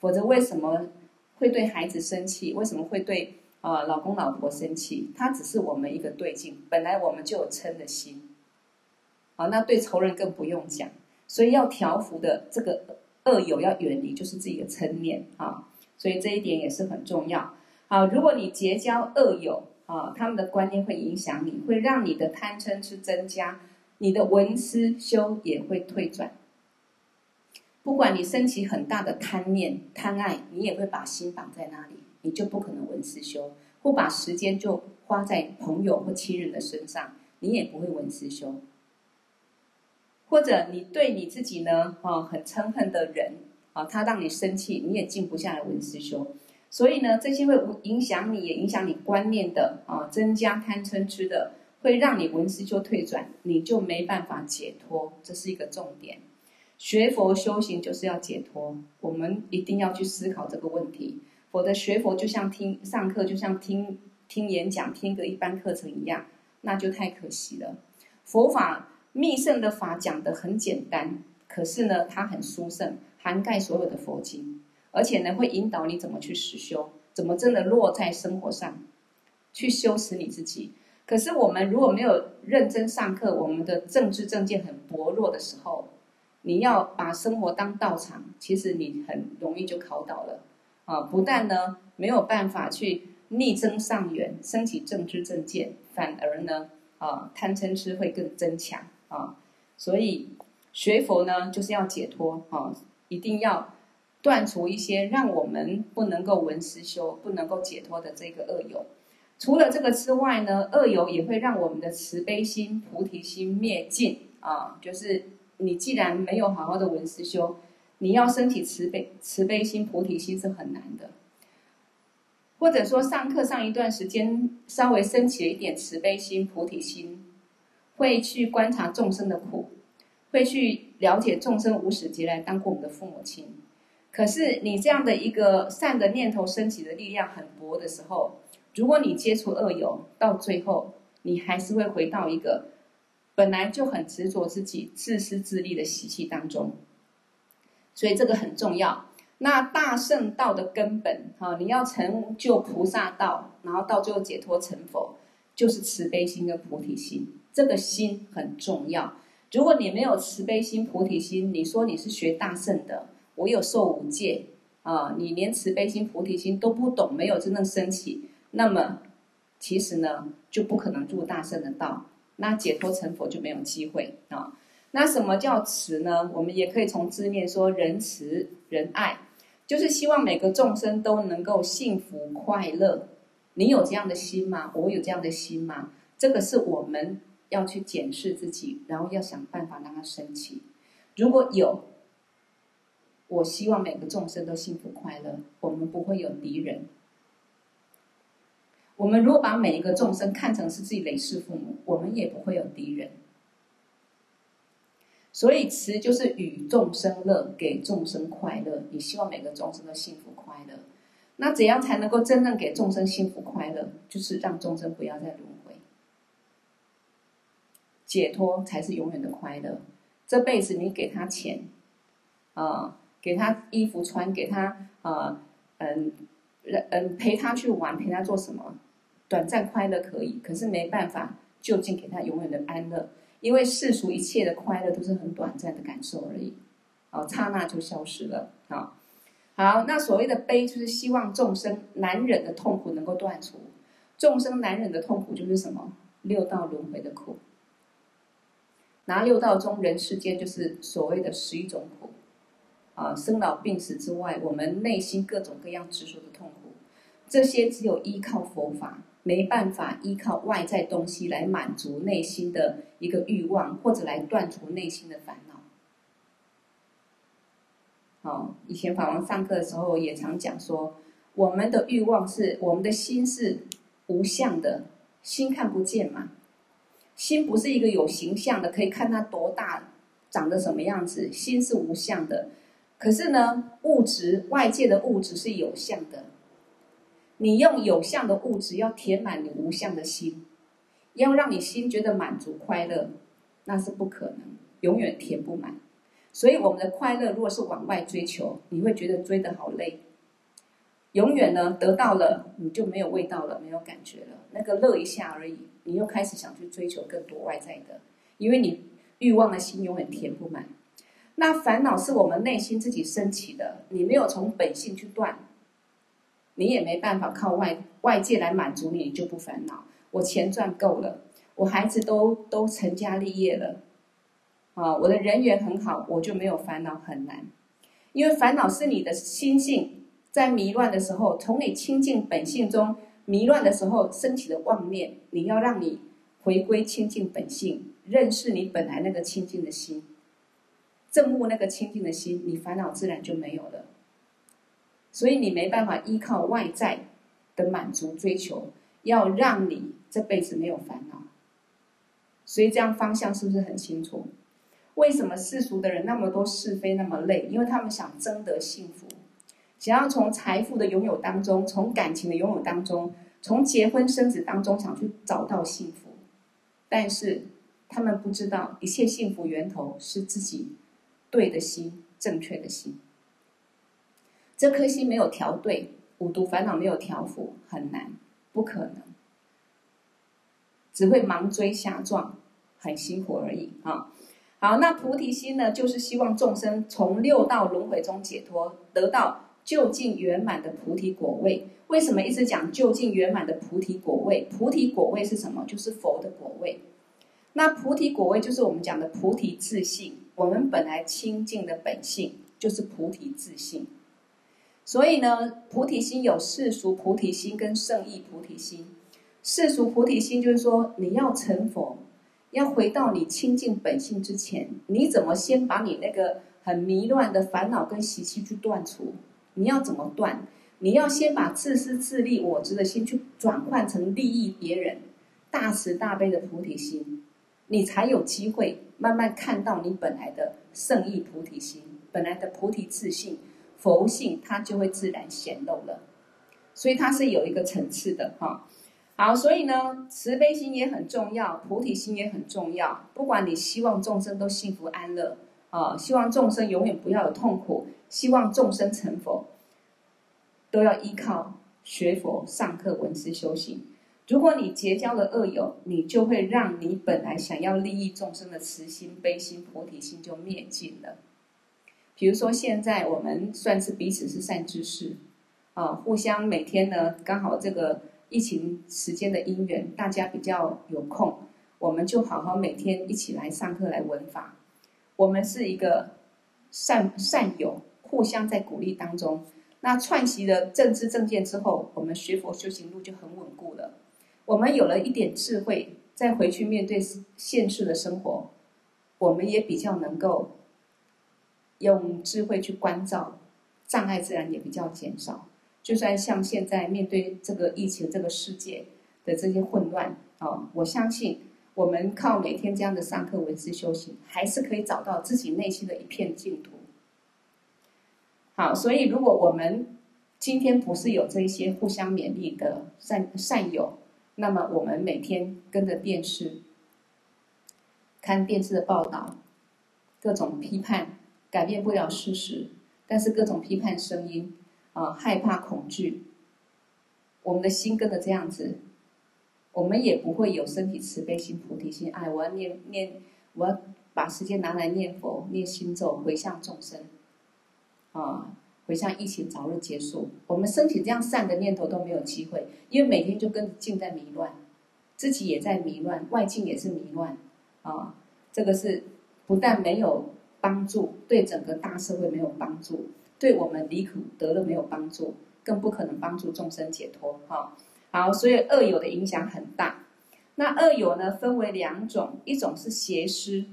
否则为什么会对孩子生气？为什么会对啊老公老婆生气？他只是我们一个对镜，本来我们就有嗔的心。好，那对仇人更不用讲，所以要调伏的这个恶友要远离，就是自己的嗔念啊，所以这一点也是很重要。好，如果你结交恶友啊，他们的观念会影响你，会让你的贪嗔痴增加，你的文思修也会退转。不管你升起很大的贪念、贪爱，你也会把心绑在那里，你就不可能闻思修，或把时间就花在朋友或亲人的身上，你也不会闻思修。或者你对你自己呢，啊，很嗔恨的人，啊，他让你生气，你也静不下来闻思修。所以呢，这些会影响你，也影响你观念的，啊，增加贪嗔痴的，会让你闻思修退转，你就没办法解脱，这是一个重点。学佛修行就是要解脱，我们一定要去思考这个问题。否则学佛就像听上课，就像听听演讲，听个一般课程一样，那就太可惜了。佛法。密圣的法讲得很简单，可是呢，它很殊胜，涵盖所有的佛经，而且呢，会引导你怎么去实修，怎么真的落在生活上，去修持你自己。可是我们如果没有认真上课，我们的正知正见很薄弱的时候，你要把生活当道场，其实你很容易就考倒了啊！不但呢没有办法去逆增上缘，升起正知正见，反而呢啊贪嗔痴会更增强。啊，所以学佛呢，就是要解脱啊，一定要断除一些让我们不能够闻思修、不能够解脱的这个恶友。除了这个之外呢，恶友也会让我们的慈悲心、菩提心灭尽啊。就是你既然没有好好的闻思修，你要升起慈悲、慈悲心、菩提心是很难的。或者说上课上一段时间，稍微升起了一点慈悲心、菩提心。会去观察众生的苦，会去了解众生无始劫来当过我们的父母亲。可是你这样的一个善的念头升起的力量很薄的时候，如果你接触恶友，到最后你还是会回到一个本来就很执着自己、自私自利的习气当中。所以这个很重要。那大圣道的根本，哈，你要成就菩萨道，然后到最后解脱成佛，就是慈悲心跟菩提心。这个心很重要。如果你没有慈悲心、菩提心，你说你是学大圣的，我有受五戒啊，你连慈悲心、菩提心都不懂，没有真正升起，那么其实呢，就不可能入大圣的道。那解脱成佛就没有机会啊。那什么叫慈呢？我们也可以从字面说仁慈仁爱，就是希望每个众生都能够幸福快乐。你有这样的心吗？我有这样的心吗？这个是我们要去检视自己，然后要想办法让它升起。如果有，我希望每个众生都幸福快乐，我们不会有敌人。我们如果把每一个众生看成是自己累世父母，我们也不会有敌人。所以慈就是与众生乐，给众生快乐。你希望每个众生都幸福快乐。那怎样才能够真正给众生幸福快乐？就是让众生不要再轮回，解脱才是永远的快乐。这辈子你给他钱，啊、给他衣服穿，给他啊，嗯、嗯，陪他去玩，陪他做什么？短暂快乐可以，可是没办法就近给他永远的安乐，因为世俗一切的快乐都是很短暂的感受而已，哦，刹那就消失了，啊。好，那所谓的悲，就是希望众生难忍的痛苦能够断除。众生难忍的痛苦就是什么？六道轮回的苦。拿六道中人世间，就是所谓的十一种苦。啊，生老病死之外，我们内心各种各样执着的痛苦，这些只有依靠佛法，没办法依靠外在东西来满足内心的一个欲望，或者来断除内心的烦恼。哦，以前法王上课的时候也常讲说，我们的欲望是我们的心是无相的，心看不见嘛，心不是一个有形象的，可以看它多大，长得什么样子，心是无相的。可是呢，物质外界的物质是有相的，你用有相的物质要填满你无相的心，要让你心觉得满足快乐，那是不可能，永远填不满。所以，我们的快乐如果是往外追求，你会觉得追得好累。永远呢，得到了你就没有味道了，没有感觉了。那个乐一下而已，你又开始想去追求更多外在的，因为你欲望的心永远填不满。那烦恼是我们内心自己升起的，你没有从本性去断，你也没办法靠外外界来满足你，你就不烦恼。我钱赚够了，我孩子都都成家立业了。啊，我的人缘很好，我就没有烦恼，很难。因为烦恼是你的心性在迷乱的时候，从你清净本性中迷乱的时候升起的妄念，你要让你回归清净本性，认识你本来那个清净的心，正悟那个清净的心，你烦恼自然就没有了。所以你没办法依靠外在的满足追求，要让你这辈子没有烦恼。所以这样方向是不是很清楚？为什么世俗的人那么多是非那么累？因为他们想争得幸福，想要从财富的拥有当中，从感情的拥有当中，从结婚生子当中想去找到幸福，但是他们不知道一切幸福源头是自己对的心，正确的心。这颗心没有调对，五毒烦恼没有调伏，很难，不可能，只会盲追瞎撞，很辛苦而已啊。好，那菩提心呢，就是希望众生从六道轮回中解脱，得到究竟圆满的菩提果位。为什么一直讲究竟圆满的菩提果位？菩提果位是什么？就是佛的果位。那菩提果位就是我们讲的菩提自性，我们本来清净的本性就是菩提自性。所以呢，菩提心有世俗菩提心跟圣意菩提心。世俗菩提心就是说，你要成佛。要回到你清净本性之前，你怎么先把你那个很迷乱的烦恼跟习气去断除？你要怎么断？你要先把自私自利我执的心去转换成利益别人、大慈大悲的菩提心，你才有机会慢慢看到你本来的圣意菩提心，本来的菩提自信、佛性，它就会自然显露了。所以它是有一个层次的哈。好，所以呢，慈悲心也很重要，菩提心也很重要。不管你希望众生都幸福安乐，啊，希望众生永远不要有痛苦，希望众生成佛，都要依靠学佛、上课、闻思、修行。如果你结交了恶友，你就会让你本来想要利益众生的慈心、悲心、菩提心就灭尽了。比如说，现在我们算是彼此是善知识，啊，互相每天呢，刚好这个。疫情时间的因缘，大家比较有空，我们就好好每天一起来上课来闻法。我们是一个善善友，互相在鼓励当中。那串习了正知正见之后，我们学佛修行路就很稳固了。我们有了一点智慧，再回去面对现世的生活，我们也比较能够用智慧去关照，障碍自然也比较减少。就算像现在面对这个疫情、这个世界的这些混乱啊，我相信我们靠每天这样的上课、文字修行，还是可以找到自己内心的一片净土。好，所以如果我们今天不是有这一些互相勉励的善善友，那么我们每天跟着电视看电视的报道，各种批判改变不了事实，但是各种批判声音。啊，害怕、恐惧，我们的心跟着这样子，我们也不会有身体慈悲心、菩提心。哎，我要念念，我要把时间拿来念佛、念心咒、回向众生，啊，回向疫情早日结束。我们身体这样善的念头都没有机会，因为每天就跟着境在迷乱，自己也在迷乱，外境也是迷乱。啊，这个是不但没有帮助，对整个大社会没有帮助。对我们离苦得乐没有帮助，更不可能帮助众生解脱。哈，好，所以恶友的影响很大。那恶友呢，分为两种，一种是邪师，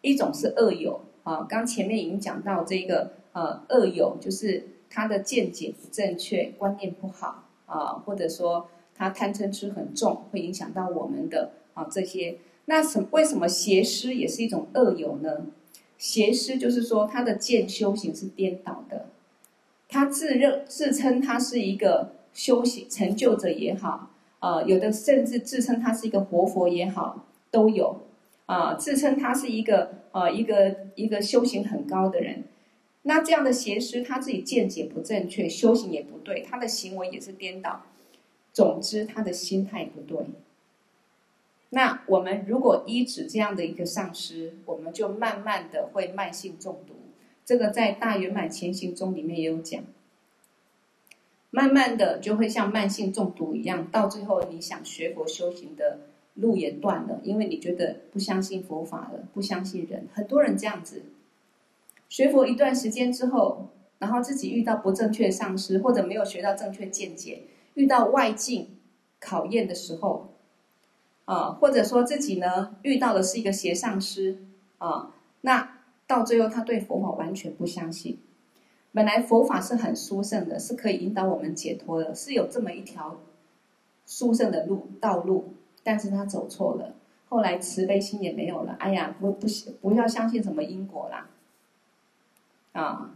一种是恶友。啊，刚前面已经讲到这个，呃，恶友就是他的见解不正确，观念不好啊，或者说他贪嗔痴很重，会影响到我们的啊这些。那什为什么邪师也是一种恶友呢？邪师就是说，他的见修行是颠倒的，他自认自称他是一个修行成就者也好，啊、呃，有的甚至自称他是一个活佛也好，都有，啊、呃，自称他是一个呃一个一个修行很高的人，那这样的邪师，他自己见解不正确，修行也不对，他的行为也是颠倒，总之他的心态不对。那我们如果依止这样的一个上师，我们就慢慢的会慢性中毒。这个在大圆满前行中里面也有讲，慢慢的就会像慢性中毒一样，到最后你想学佛修行的路也断了，因为你觉得不相信佛法了，不相信人。很多人这样子，学佛一段时间之后，然后自己遇到不正确的上师，或者没有学到正确见解，遇到外境考验的时候。啊，或者说自己呢遇到的是一个邪上师啊，那到最后他对佛法完全不相信。本来佛法是很殊胜的，是可以引导我们解脱的，是有这么一条殊胜的路道路，但是他走错了，后来慈悲心也没有了。哎呀，不不不要相信什么因果啦，啊，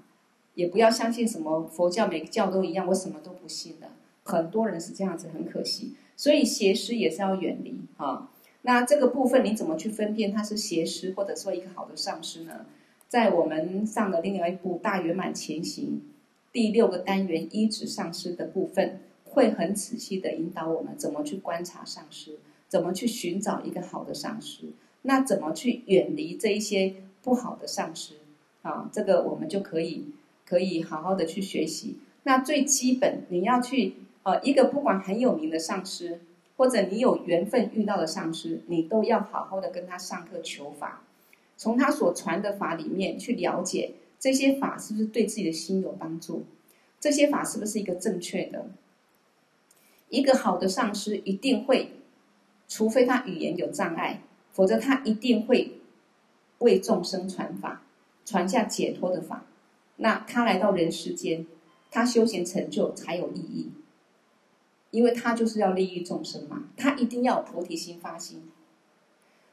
也不要相信什么佛教每个教都一样，我什么都不信的。很多人是这样子，很可惜。所以邪师也是要远离啊。那这个部分你怎么去分辨他是邪师，或者说一个好的上师呢？在我们上的另外一部《大圆满前行》第六个单元依止上师的部分，会很仔细的引导我们怎么去观察上师，怎么去寻找一个好的上师，那怎么去远离这一些不好的上师啊？这个我们就可以可以好好的去学习。那最基本你要去。呃，一个不管很有名的上师，或者你有缘分遇到的上师，你都要好好的跟他上课求法，从他所传的法里面去了解这些法是不是对自己的心有帮助，这些法是不是一个正确的。一个好的上师一定会，除非他语言有障碍，否则他一定会为众生传法，传下解脱的法。那他来到人世间，他修行成就才有意义。因为他就是要利益众生嘛，他一定要菩提心发心，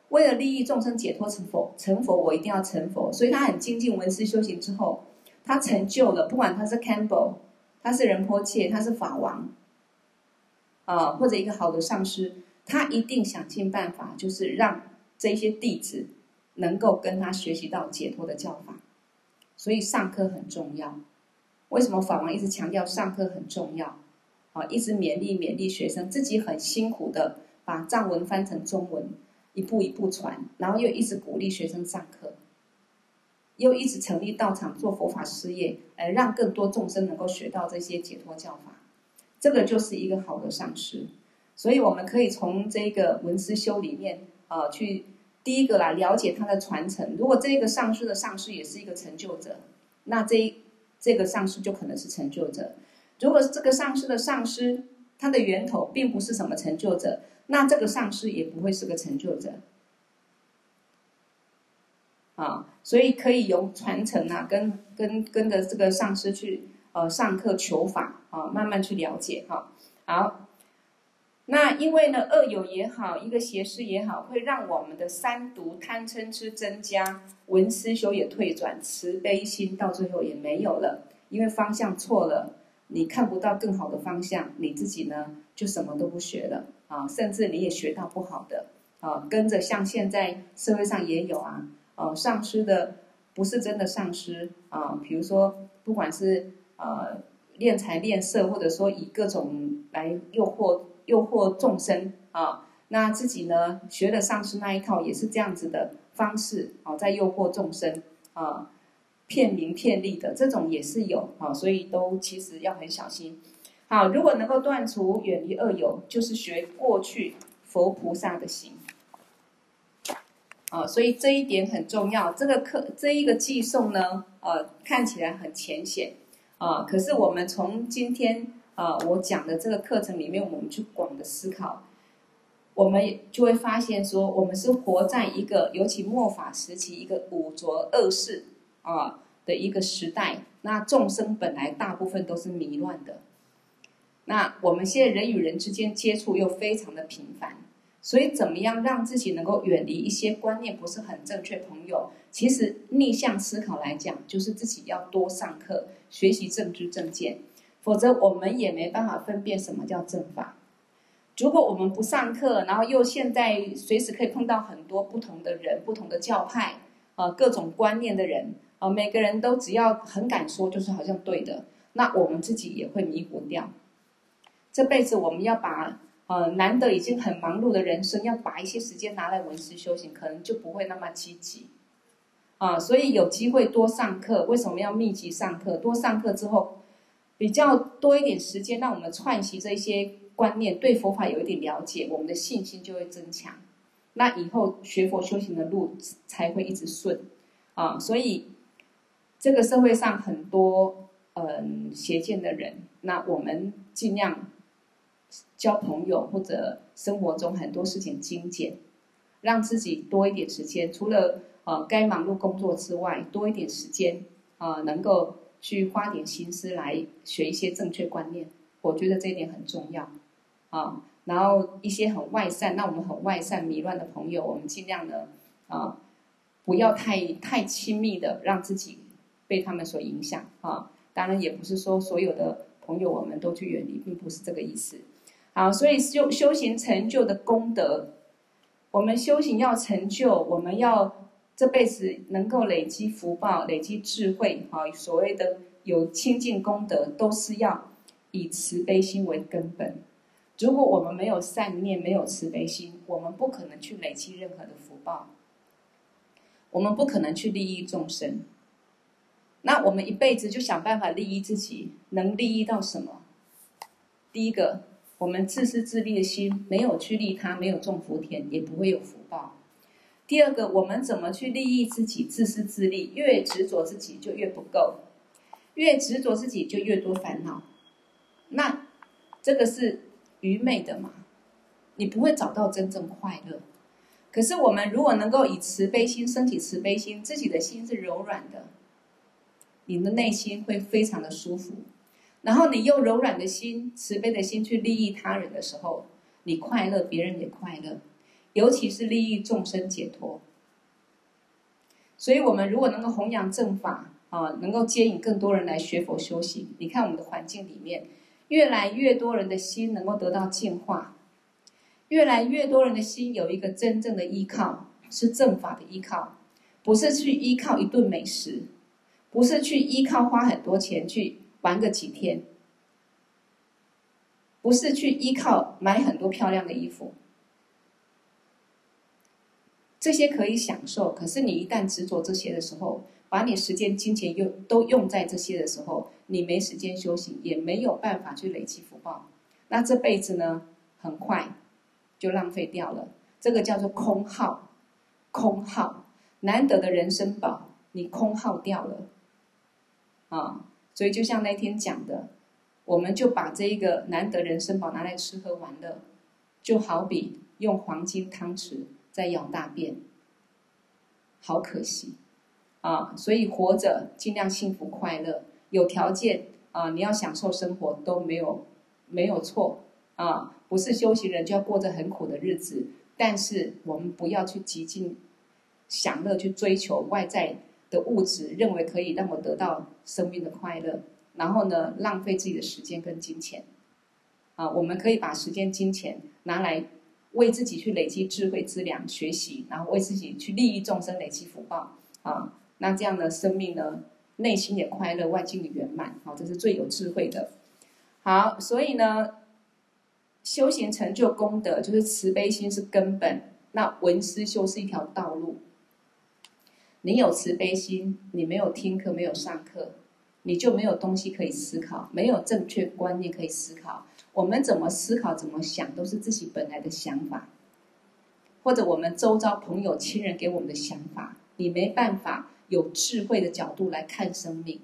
为了利益众生解脱成佛，成佛我一定要成佛，所以他很精进闻思修行之后，他成就了，不管他是 Campbell，他是仁波切，他是法王，啊，或者一个好的上师，他一定想尽办法，就是让这些弟子能够跟他学习到解脱的教法，所以上课很重要。为什么法王一直强调上课很重要？啊，一直勉励勉励学生，自己很辛苦的把藏文翻成中文，一步一步传，然后又一直鼓励学生上课，又一直成立道场做佛法事业，呃，让更多众生能够学到这些解脱教法，这个就是一个好的上师。所以我们可以从这个文思修里面呃，去第一个来了解他的传承。如果这个上师的上师也是一个成就者，那这这个上师就可能是成就者。如果这个上师的上师，他的源头并不是什么成就者，那这个上师也不会是个成就者。啊，所以可以由传承啊，跟跟跟着这个上师去呃上课求法啊，慢慢去了解哈。好，那因为呢，恶友也好，一个邪师也好，会让我们的三毒贪嗔痴增加，闻思修也退转，慈悲心到最后也没有了，因为方向错了。你看不到更好的方向，你自己呢就什么都不学了啊，甚至你也学到不好的啊，跟着像现在社会上也有啊，呃，上师的不是真的上师啊，比如说不管是呃练财练色，或者说以各种来诱惑诱惑众生啊，那自己呢学了上师那一套也是这样子的方式啊，在诱惑众生啊。骗名骗利的这种也是有啊，所以都其实要很小心。好，如果能够断除远离恶友，就是学过去佛菩萨的行啊，所以这一点很重要。这个课这一个寄送呢，呃，看起来很浅显啊，可是我们从今天啊我讲的这个课程里面，我们去广的思考，我们就会发现说，我们是活在一个尤其末法时期一个五浊恶世。啊的一个时代，那众生本来大部分都是迷乱的，那我们现在人与人之间接触又非常的频繁，所以怎么样让自己能够远离一些观念不是很正确？朋友，其实逆向思考来讲，就是自己要多上课，学习正知正见，否则我们也没办法分辨什么叫正法。如果我们不上课，然后又现在随时可以碰到很多不同的人、不同的教派啊，各种观念的人。啊，每个人都只要很敢说，就是好像对的，那我们自己也会迷糊掉。这辈子我们要把呃难得已经很忙碌的人生，要把一些时间拿来闻思修行，可能就不会那么积极。啊，所以有机会多上课，为什么要密集上课？多上课之后，比较多一点时间，让我们串习这些观念，对佛法有一点了解，我们的信心就会增强。那以后学佛修行的路才会一直顺。啊，所以。这个社会上很多嗯邪见的人，那我们尽量交朋友或者生活中很多事情精简，让自己多一点时间，除了呃该忙碌工作之外，多一点时间啊、呃，能够去花点心思来学一些正确观念，我觉得这一点很重要啊。然后一些很外散，那我们很外散迷乱的朋友，我们尽量呢啊，不要太太亲密的让自己。被他们所影响啊，当然也不是说所有的朋友我们都去远离，并不是这个意思。好，所以修修行成就的功德，我们修行要成就，我们要这辈子能够累积福报、累积智慧啊，所谓的有清净功德，都是要以慈悲心为根本。如果我们没有善念、没有慈悲心，我们不可能去累积任何的福报，我们不可能去利益众生。那我们一辈子就想办法利益自己，能利益到什么？第一个，我们自私自利的心没有去利他，没有种福田，也不会有福报。第二个，我们怎么去利益自己？自私自利，越执着自己就越不够，越执着自己就越多烦恼。那这个是愚昧的嘛？你不会找到真正快乐。可是我们如果能够以慈悲心，升起慈悲心，自己的心是柔软的。你的内心会非常的舒服，然后你用柔软的心、慈悲的心去利益他人的时候，你快乐，别人也快乐，尤其是利益众生解脱。所以，我们如果能够弘扬正法啊，能够接引更多人来学佛修行，你看我们的环境里面，越来越多人的心能够得到净化，越来越多人的心有一个真正的依靠，是正法的依靠，不是去依靠一顿美食。不是去依靠花很多钱去玩个几天，不是去依靠买很多漂亮的衣服，这些可以享受。可是你一旦执着这些的时候，把你时间、金钱用都用在这些的时候，你没时间修行，也没有办法去累积福报。那这辈子呢，很快就浪费掉了。这个叫做空耗，空耗，难得的人生宝，你空耗掉了，啊，所以就像那天讲的，我们就把这一个难得人生宝拿来吃喝玩乐，就好比用黄金汤匙在舀大便，好可惜，啊，所以活着尽量幸福快乐，有条件啊，你要享受生活都没有没有错，啊，不是修行人就要过着很苦的日子。但是我们不要去极尽享乐，去追求外在的物质，认为可以让我得到生命的快乐，然后呢，浪费自己的时间跟金钱。啊，我们可以把时间、金钱拿来为自己去累积智慧资粮、学习，然后为自己去利益众生、累积福报。啊，那这样的生命呢，内心也快乐，外境也圆满。好，这是最有智慧的。好，所以呢。修行成就功德，就是慈悲心是根本。那闻思修是一条道路。你有慈悲心，你没有听课，没有上课，你就没有东西可以思考，没有正确观念可以思考。我们怎么思考、怎么想，都是自己本来的想法，或者我们周遭朋友、亲人给我们的想法，你没办法有智慧的角度来看生命，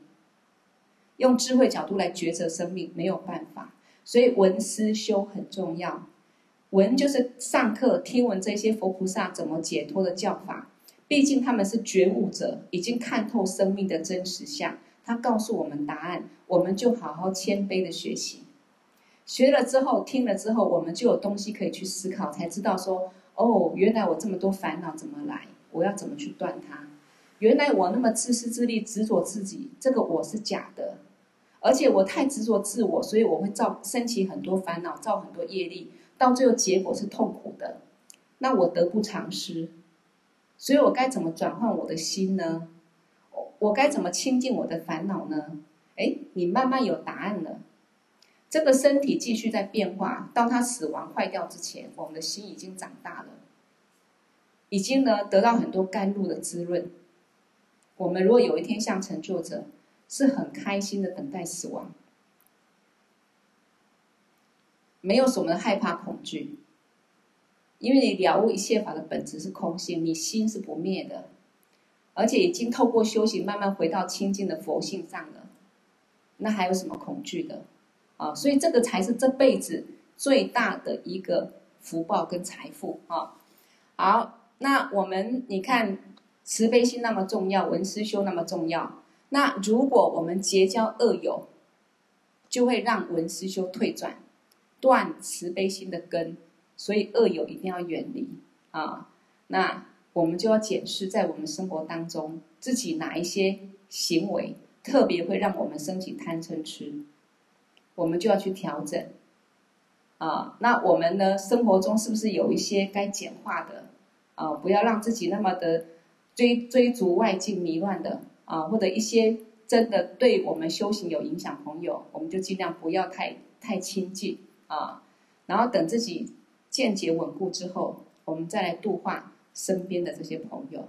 用智慧角度来抉择生命，没有办法。所以闻思修很重要，闻就是上课听闻这些佛菩萨怎么解脱的教法，毕竟他们是觉悟者，已经看透生命的真实相，他告诉我们答案，我们就好好谦卑的学习，学了之后听了之后，我们就有东西可以去思考，才知道说，哦，原来我这么多烦恼怎么来，我要怎么去断它？原来我那么自私自利、执着自己，这个我是假的。而且我太执着自我，所以我会造升起很多烦恼，造很多业力，到最后结果是痛苦的。那我得不偿失，所以我该怎么转换我的心呢？我我该怎么清净我的烦恼呢？哎，你慢慢有答案了。这个身体继续在变化，到它死亡坏掉之前，我们的心已经长大了，已经呢得到很多甘露的滋润。我们如果有一天像成就者。是很开心的等待死亡，没有什么害怕恐惧，因为你了悟一切法的本质是空性，你心是不灭的，而且已经透过修行慢慢回到清净的佛性上了，那还有什么恐惧的啊？所以这个才是这辈子最大的一个福报跟财富啊！好，那我们你看慈悲心那么重要，文思修那么重要。那如果我们结交恶友，就会让文思修退转，断慈悲心的根，所以恶友一定要远离啊。那我们就要检视在我们生活当中，自己哪一些行为特别会让我们升起贪嗔痴，我们就要去调整啊。那我们呢，生活中是不是有一些该简化的啊？不要让自己那么的追追逐外境迷乱的。啊，或者一些真的对我们修行有影响朋友，我们就尽量不要太太亲近啊。然后等自己见解稳固之后，我们再来度化身边的这些朋友，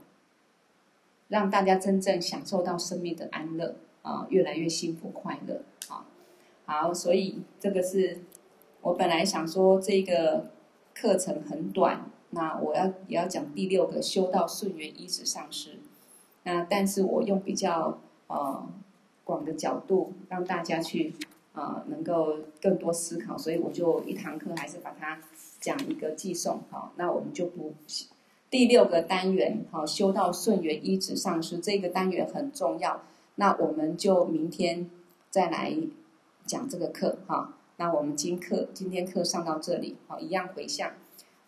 让大家真正享受到生命的安乐啊，越来越幸福快乐啊。好，所以这个是我本来想说这个课程很短，那我要也要讲第六个修道顺缘依止上师。那但是我用比较呃广的角度让大家去呃能够更多思考，所以我就一堂课还是把它讲一个寄送好，那我们就不第六个单元好，修道顺缘依止上师这个单元很重要，那我们就明天再来讲这个课哈。那我们今课今天课上到这里好，一样回向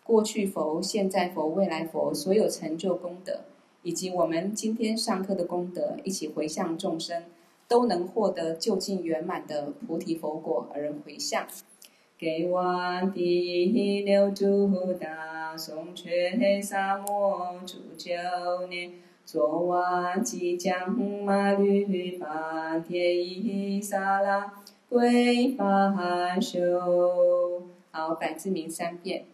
过去佛、现在佛、未来佛所有成就功德。以及我们今天上课的功德，一起回向众生，都能获得究竟圆满的菩提佛果而回向。给我第六度大颂缺沙漠诸九年，昨晚即将马律法天依萨拉归法修。好，百字明三遍。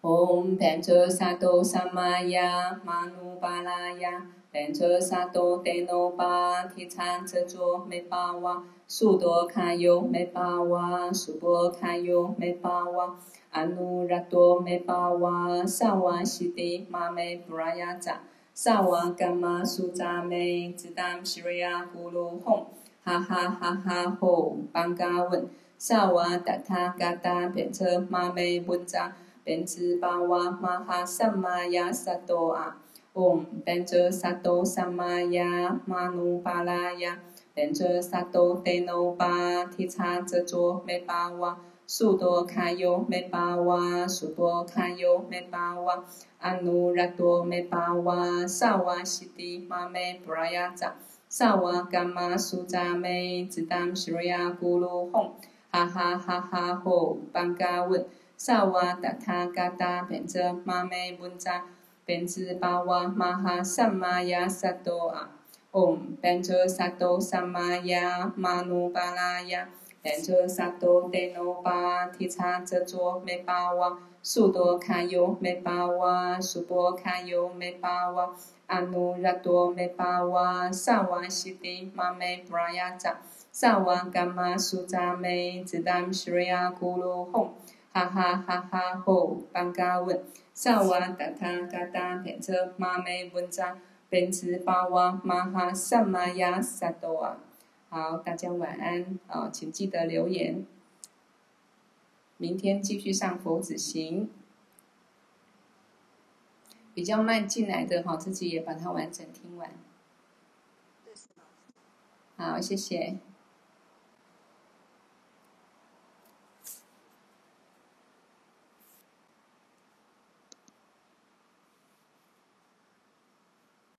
唵班卓萨多萨玛雅玛努巴拉雅班卓萨多德诺巴提禅则卓美巴瓦苏多卡尤美巴瓦苏波卡尤美巴瓦阿努拉多梅巴哇萨瓦西迪玛梅布拉雅扎萨瓦甘玛苏扎梅兹达西瑞亚咕噜吽哈哈哈哈吼班嘎文萨瓦达他嘎达变车玛梅文扎变兹巴哇玛哈萨玛亚萨多啊嗡变车萨多萨玛亚玛努巴拉雅变车萨多德努巴提查这座梅巴哇。苏多卡尤梅巴哇，苏多卡尤梅巴哇，阿努拉多梅巴哇，萨瓦西迪玛梅布拉雅扎，萨瓦伽玛苏扎梅，兹达西瑞亚咕噜吽，哈哈哈哈吼，班嘎文，萨瓦达他嘎达变则玛梅文扎，变兹巴哇玛哈萨玛亚萨多啊，嗡变则萨多萨玛亚玛努巴拉雅。变作萨多德努巴提查这座梅巴瓦，苏多卡尤梅巴瓦，苏波卡尤梅巴瓦，阿努拉多梅巴瓦，萨瓦西迪马梅布拉雅扎，萨瓦甘玛苏扎梅，自当释亚咕噜哄，哈哈哈哈哄，班加文，萨瓦达他嘎达，班卓马梅文扎频知巴哇玛哈萨玛雅萨多啊！好，大家晚安啊，请记得留言。明天继续上佛子行，比较慢进来的哈，自己也把它完整听完。好，谢谢。